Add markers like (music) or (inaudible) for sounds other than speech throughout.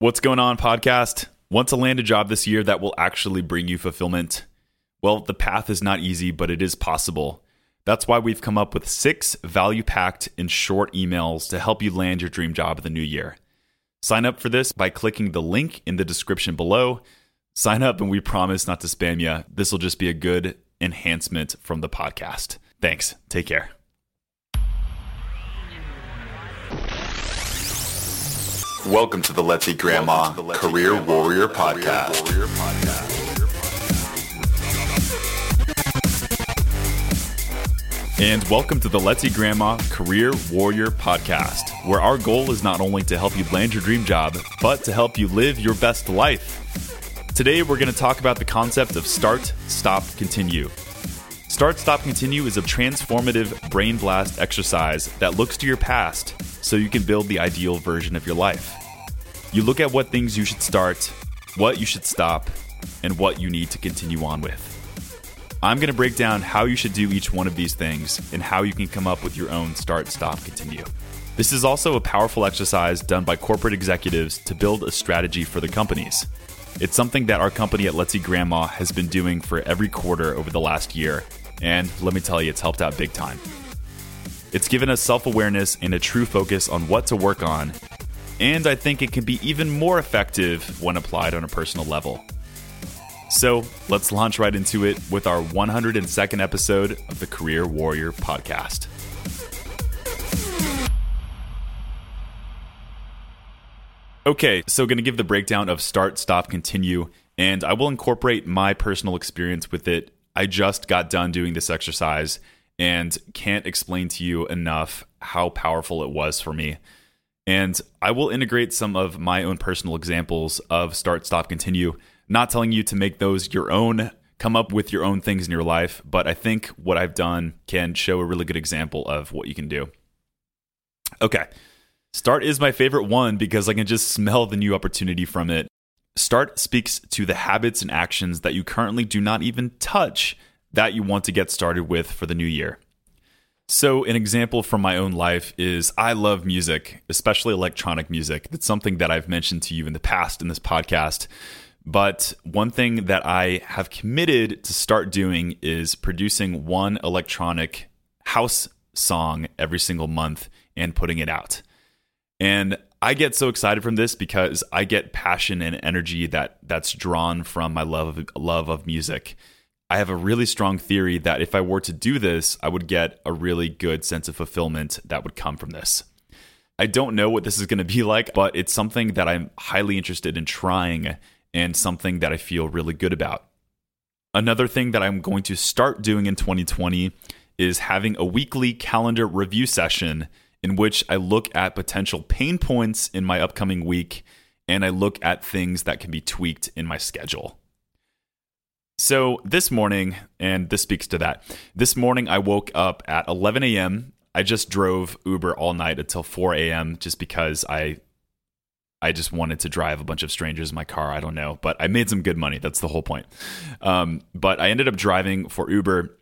What's going on, podcast? Want to land a job this year that will actually bring you fulfillment? Well, the path is not easy, but it is possible. That's why we've come up with six value packed and short emails to help you land your dream job in the new year. Sign up for this by clicking the link in the description below. Sign up, and we promise not to spam you. This will just be a good enhancement from the podcast. Thanks. Take care. Welcome to the Let's Eat Grandma Career Warrior Podcast. And welcome to the Let's Eat Grandma Career Warrior Podcast, where our goal is not only to help you land your dream job, but to help you live your best life. Today, we're going to talk about the concept of start, stop, continue. Start, stop, continue is a transformative brain blast exercise that looks to your past so you can build the ideal version of your life. You look at what things you should start, what you should stop, and what you need to continue on with. I'm going to break down how you should do each one of these things and how you can come up with your own start, stop, continue. This is also a powerful exercise done by corporate executives to build a strategy for the companies. It's something that our company at Let's Eat Grandma has been doing for every quarter over the last year, and let me tell you, it's helped out big time. It's given us self awareness and a true focus on what to work on, and I think it can be even more effective when applied on a personal level. So let's launch right into it with our 102nd episode of the Career Warrior podcast. Okay, so going to give the breakdown of start, stop, continue, and I will incorporate my personal experience with it. I just got done doing this exercise and can't explain to you enough how powerful it was for me. And I will integrate some of my own personal examples of start, stop, continue. Not telling you to make those your own, come up with your own things in your life, but I think what I've done can show a really good example of what you can do. Okay. Start is my favorite one because I can just smell the new opportunity from it. Start speaks to the habits and actions that you currently do not even touch that you want to get started with for the new year. So, an example from my own life is I love music, especially electronic music. That's something that I've mentioned to you in the past in this podcast. But one thing that I have committed to start doing is producing one electronic house song every single month and putting it out. And I get so excited from this because I get passion and energy that that's drawn from my love of, love of music. I have a really strong theory that if I were to do this, I would get a really good sense of fulfillment that would come from this. I don't know what this is going to be (laughs) like, but it's something that I'm highly interested in trying and something that I feel really good about. Another thing that I'm going to start doing in 2020 is having a weekly calendar review session in which I look at potential pain points in my upcoming week and I look at things that can be tweaked in my schedule. So this morning, and this speaks to that, this morning I woke up at 11 a.m. I just drove Uber all night until 4 a.m. just because I I just wanted to drive a bunch of strangers in my car. I don't know, but I made some good money. That's the whole point. Um, but I ended up driving for Uber.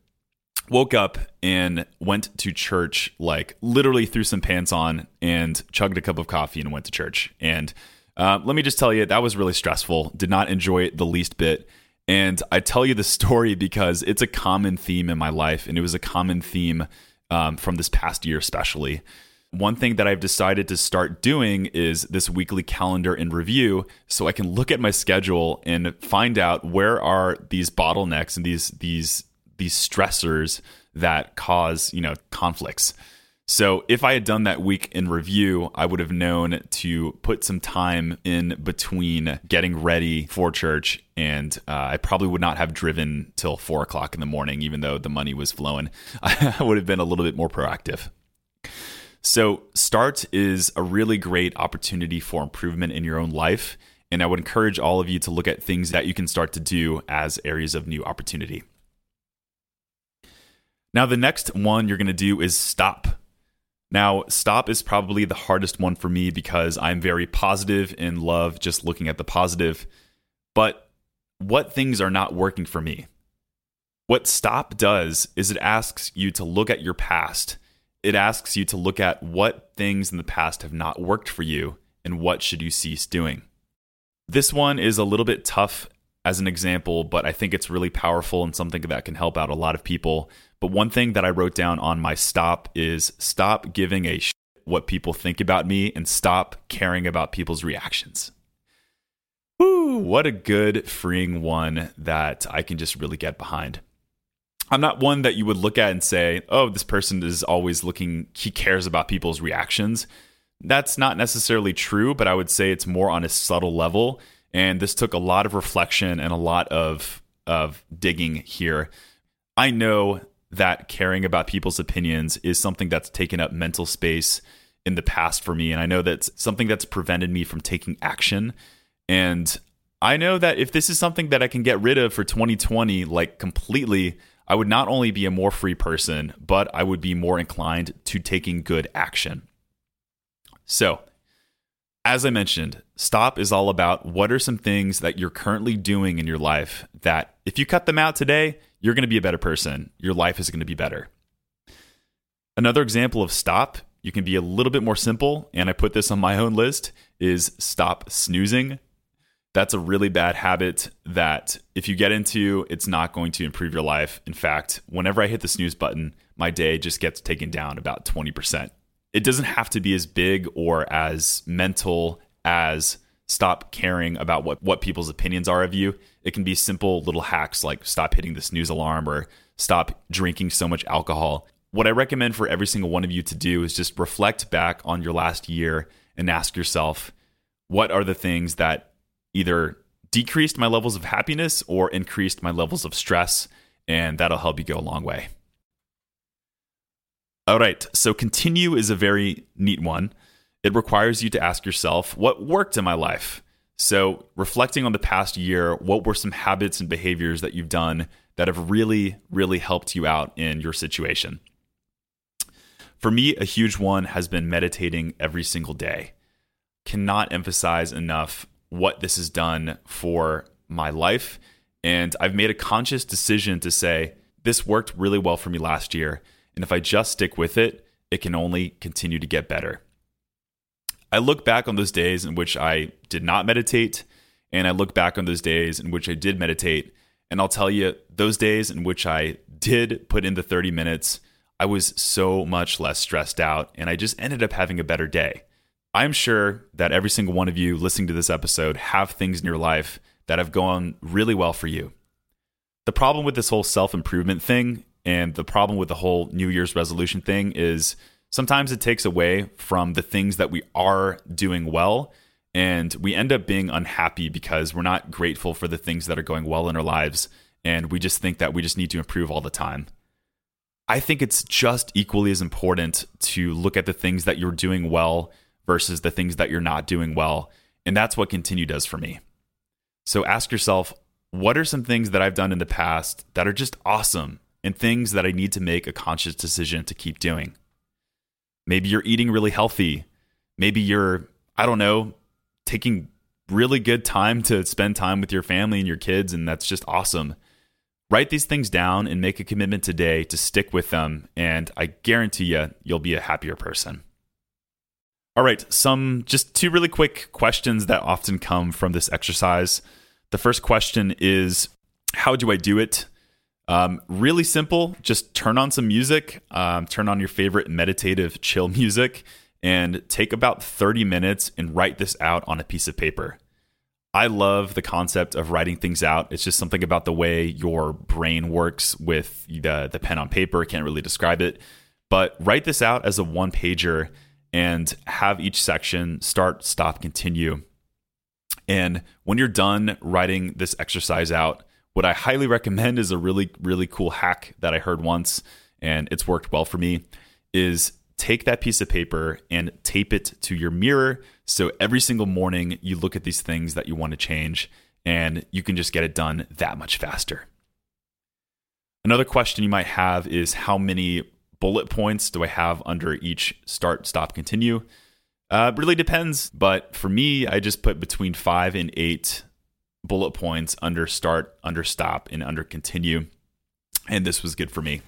Woke up and went to church, like literally threw some pants on and chugged a cup of coffee and went to church. And uh, let me just tell you, that was really stressful. Did not enjoy it the least bit. And I tell you the (laughs) story because it's a common theme in my life, and it was a common theme um, from this past year, especially. One thing that I've decided to start doing is this weekly calendar and review so I can look at my schedule and find out where are these bottlenecks and these these these stressors that cause, you know, conflicts. So if I had done that week in review, I would have known to put some time in between getting ready for church, and uh, I probably would not have driven till four o'clock in the morning, even though the money was flowing. (laughs) I would have been a little bit more proactive. So, START is a really great opportunity for improvement in your own life. And I would encourage all of you to look at things that you can start to do as areas of new opportunity. Now, the next one you're going to do is stop. Now, stop is probably the hardest one for me because I'm very positive and love just looking at the positive. But what things are not working for me? What stop does is it asks you to look at your past. It asks you to look at what things in the past have not worked for you and what should you cease doing. This one is a little bit tough as an example, but I think it's really powerful and something that can help out a lot of people. But one thing that I wrote down on my stop is stop giving a shit what people think about me and stop caring about people's reactions. Woo, what a good freeing one that I can just really get behind. I'm not one that you would look at and say, oh, this person is always looking, he cares about people's reactions. That's not necessarily true, but I would say it's more on a subtle level. And this took a lot of reflection and a lot of, of digging here. I know that caring about people's opinions is something that's taken up mental space in the past for me. And I know that's something that's prevented me from taking action. And I know that if this is something that I can get rid of for 2020, like completely, I would not only be a more free person, but I would be more inclined to taking good action. So, as I mentioned, stop is all about what are some things that you're currently doing in your life that if you cut them out today, you're going to be a better person. Your life is going to be better. Another example of stop, you can be a little bit more simple, and I put this on my own list, is stop snoozing. That's a really bad habit that if you get into, it's not going to improve your life. In fact, whenever I hit the snooze button, my day just gets taken down about 20%. It doesn't have to be as big or as mental as stop caring about what, what people's opinions are of you. It can be simple little hacks like stop hitting the snooze alarm or stop drinking so much alcohol. What I recommend for every single one of you to do is just reflect back on your last year and ask yourself, what are the things that either decreased my levels of happiness or increased my levels of stress? And that'll help you go a long way. All right, so continue is a very neat one it requires you to ask yourself, what worked in my life? So, reflecting on the past year, what were some habits and behaviors that you've done that have really, really helped you out in your situation? For me, a huge one has been meditating every single day. Cannot emphasize enough what this has done for my life. And I've made a conscious decision to say, this worked really well for me last year. And if I just stick with it, it can only continue to get better. I look back on those days in which I did not meditate, and I look back on those days in which I did meditate. And I'll tell you, those days in which I did put in the 30 minutes, I was so much less stressed out, and I just ended up having a better day. I'm sure that every single one of you listening to this episode have things in your life that have gone really well for you. The problem with this whole self improvement thing and the problem with the whole New Year's resolution thing is sometimes it takes away from the things that we are doing well. And we end up being unhappy because we're not grateful for the things that are going well in our lives. And we just think that we just need to improve all the time. I think it's just equally as important to look at the things that you're doing well versus the things that you're not doing well. And that's what continue does for me. So ask yourself, what are some things that I've done in the past that are just awesome and things that I need to make a conscious decision to keep doing? Maybe you're eating really healthy. Maybe you're, I don't know, taking really good time to spend time with your family and your kids, and that's just awesome. Write these things down and make a commitment today to stick with them, and I guarantee you, you'll be a happier person. All right, some just two really quick questions that often come from this exercise. The first question is How do I do it? Um, really simple. Just turn on some music, um, turn on your favorite meditative chill music, and take about 30 minutes and write this out on a piece of paper. I love the concept of writing things out. It's just something about the way your brain works with the, the pen on paper. Can't really describe it. But write this out as a one pager and have each section start, stop, continue. And when you're done writing this exercise out, what I highly recommend is a really, really cool hack that I heard once, and it's worked well for me, is take that piece of paper and tape it to your mirror. So every single morning you look at these things that you want to change, and you can just get it done that much faster. Another question you might have is how many bullet points do I have under each start, stop, continue? Uh, really depends, but for me, I just put between five and eight bullet points under start, under stop, and under continue. And this was good for me.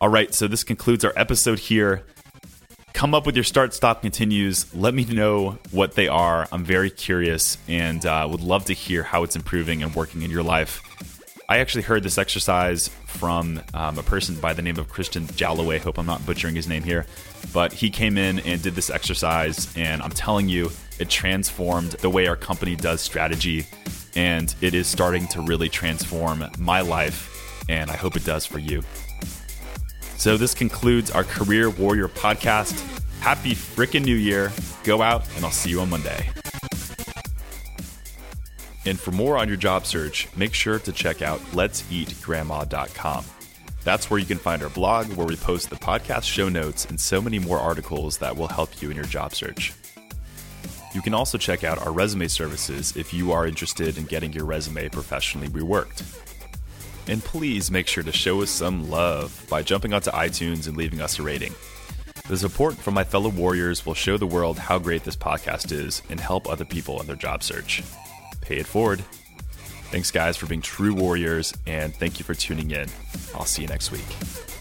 All right, so this concludes our episode here. come up with your start, stop, continues. Let me know what they are. I'm very curious and uh, would love to hear how it's improving and working in your life. I actually heard this exercise from um, a person by the name of Christian Jalloway. Hope I'm not butchering his name here. But he came in and did this exercise, and I'm telling you, it transformed the way our company does strategy. And it is starting to really transform my life, and I hope it does for you. So, this concludes our Career Warrior podcast. Happy frickin' New Year. Go out, and I'll see you on Monday. And for more on your job search, make sure to check out let'seatgrandma.com. That's where you can find our blog, where we post the podcast show notes and so many more articles that will help you in your job search. You can also check out our resume services if you are interested in getting your resume professionally reworked. And please make sure to show us some love by jumping onto iTunes and leaving us a rating. The support from my fellow warriors will show the world how great this podcast is and help other people in their job search pay it forward. Thanks, guys, for being true warriors, and thank you for tuning in. I'll see you next week.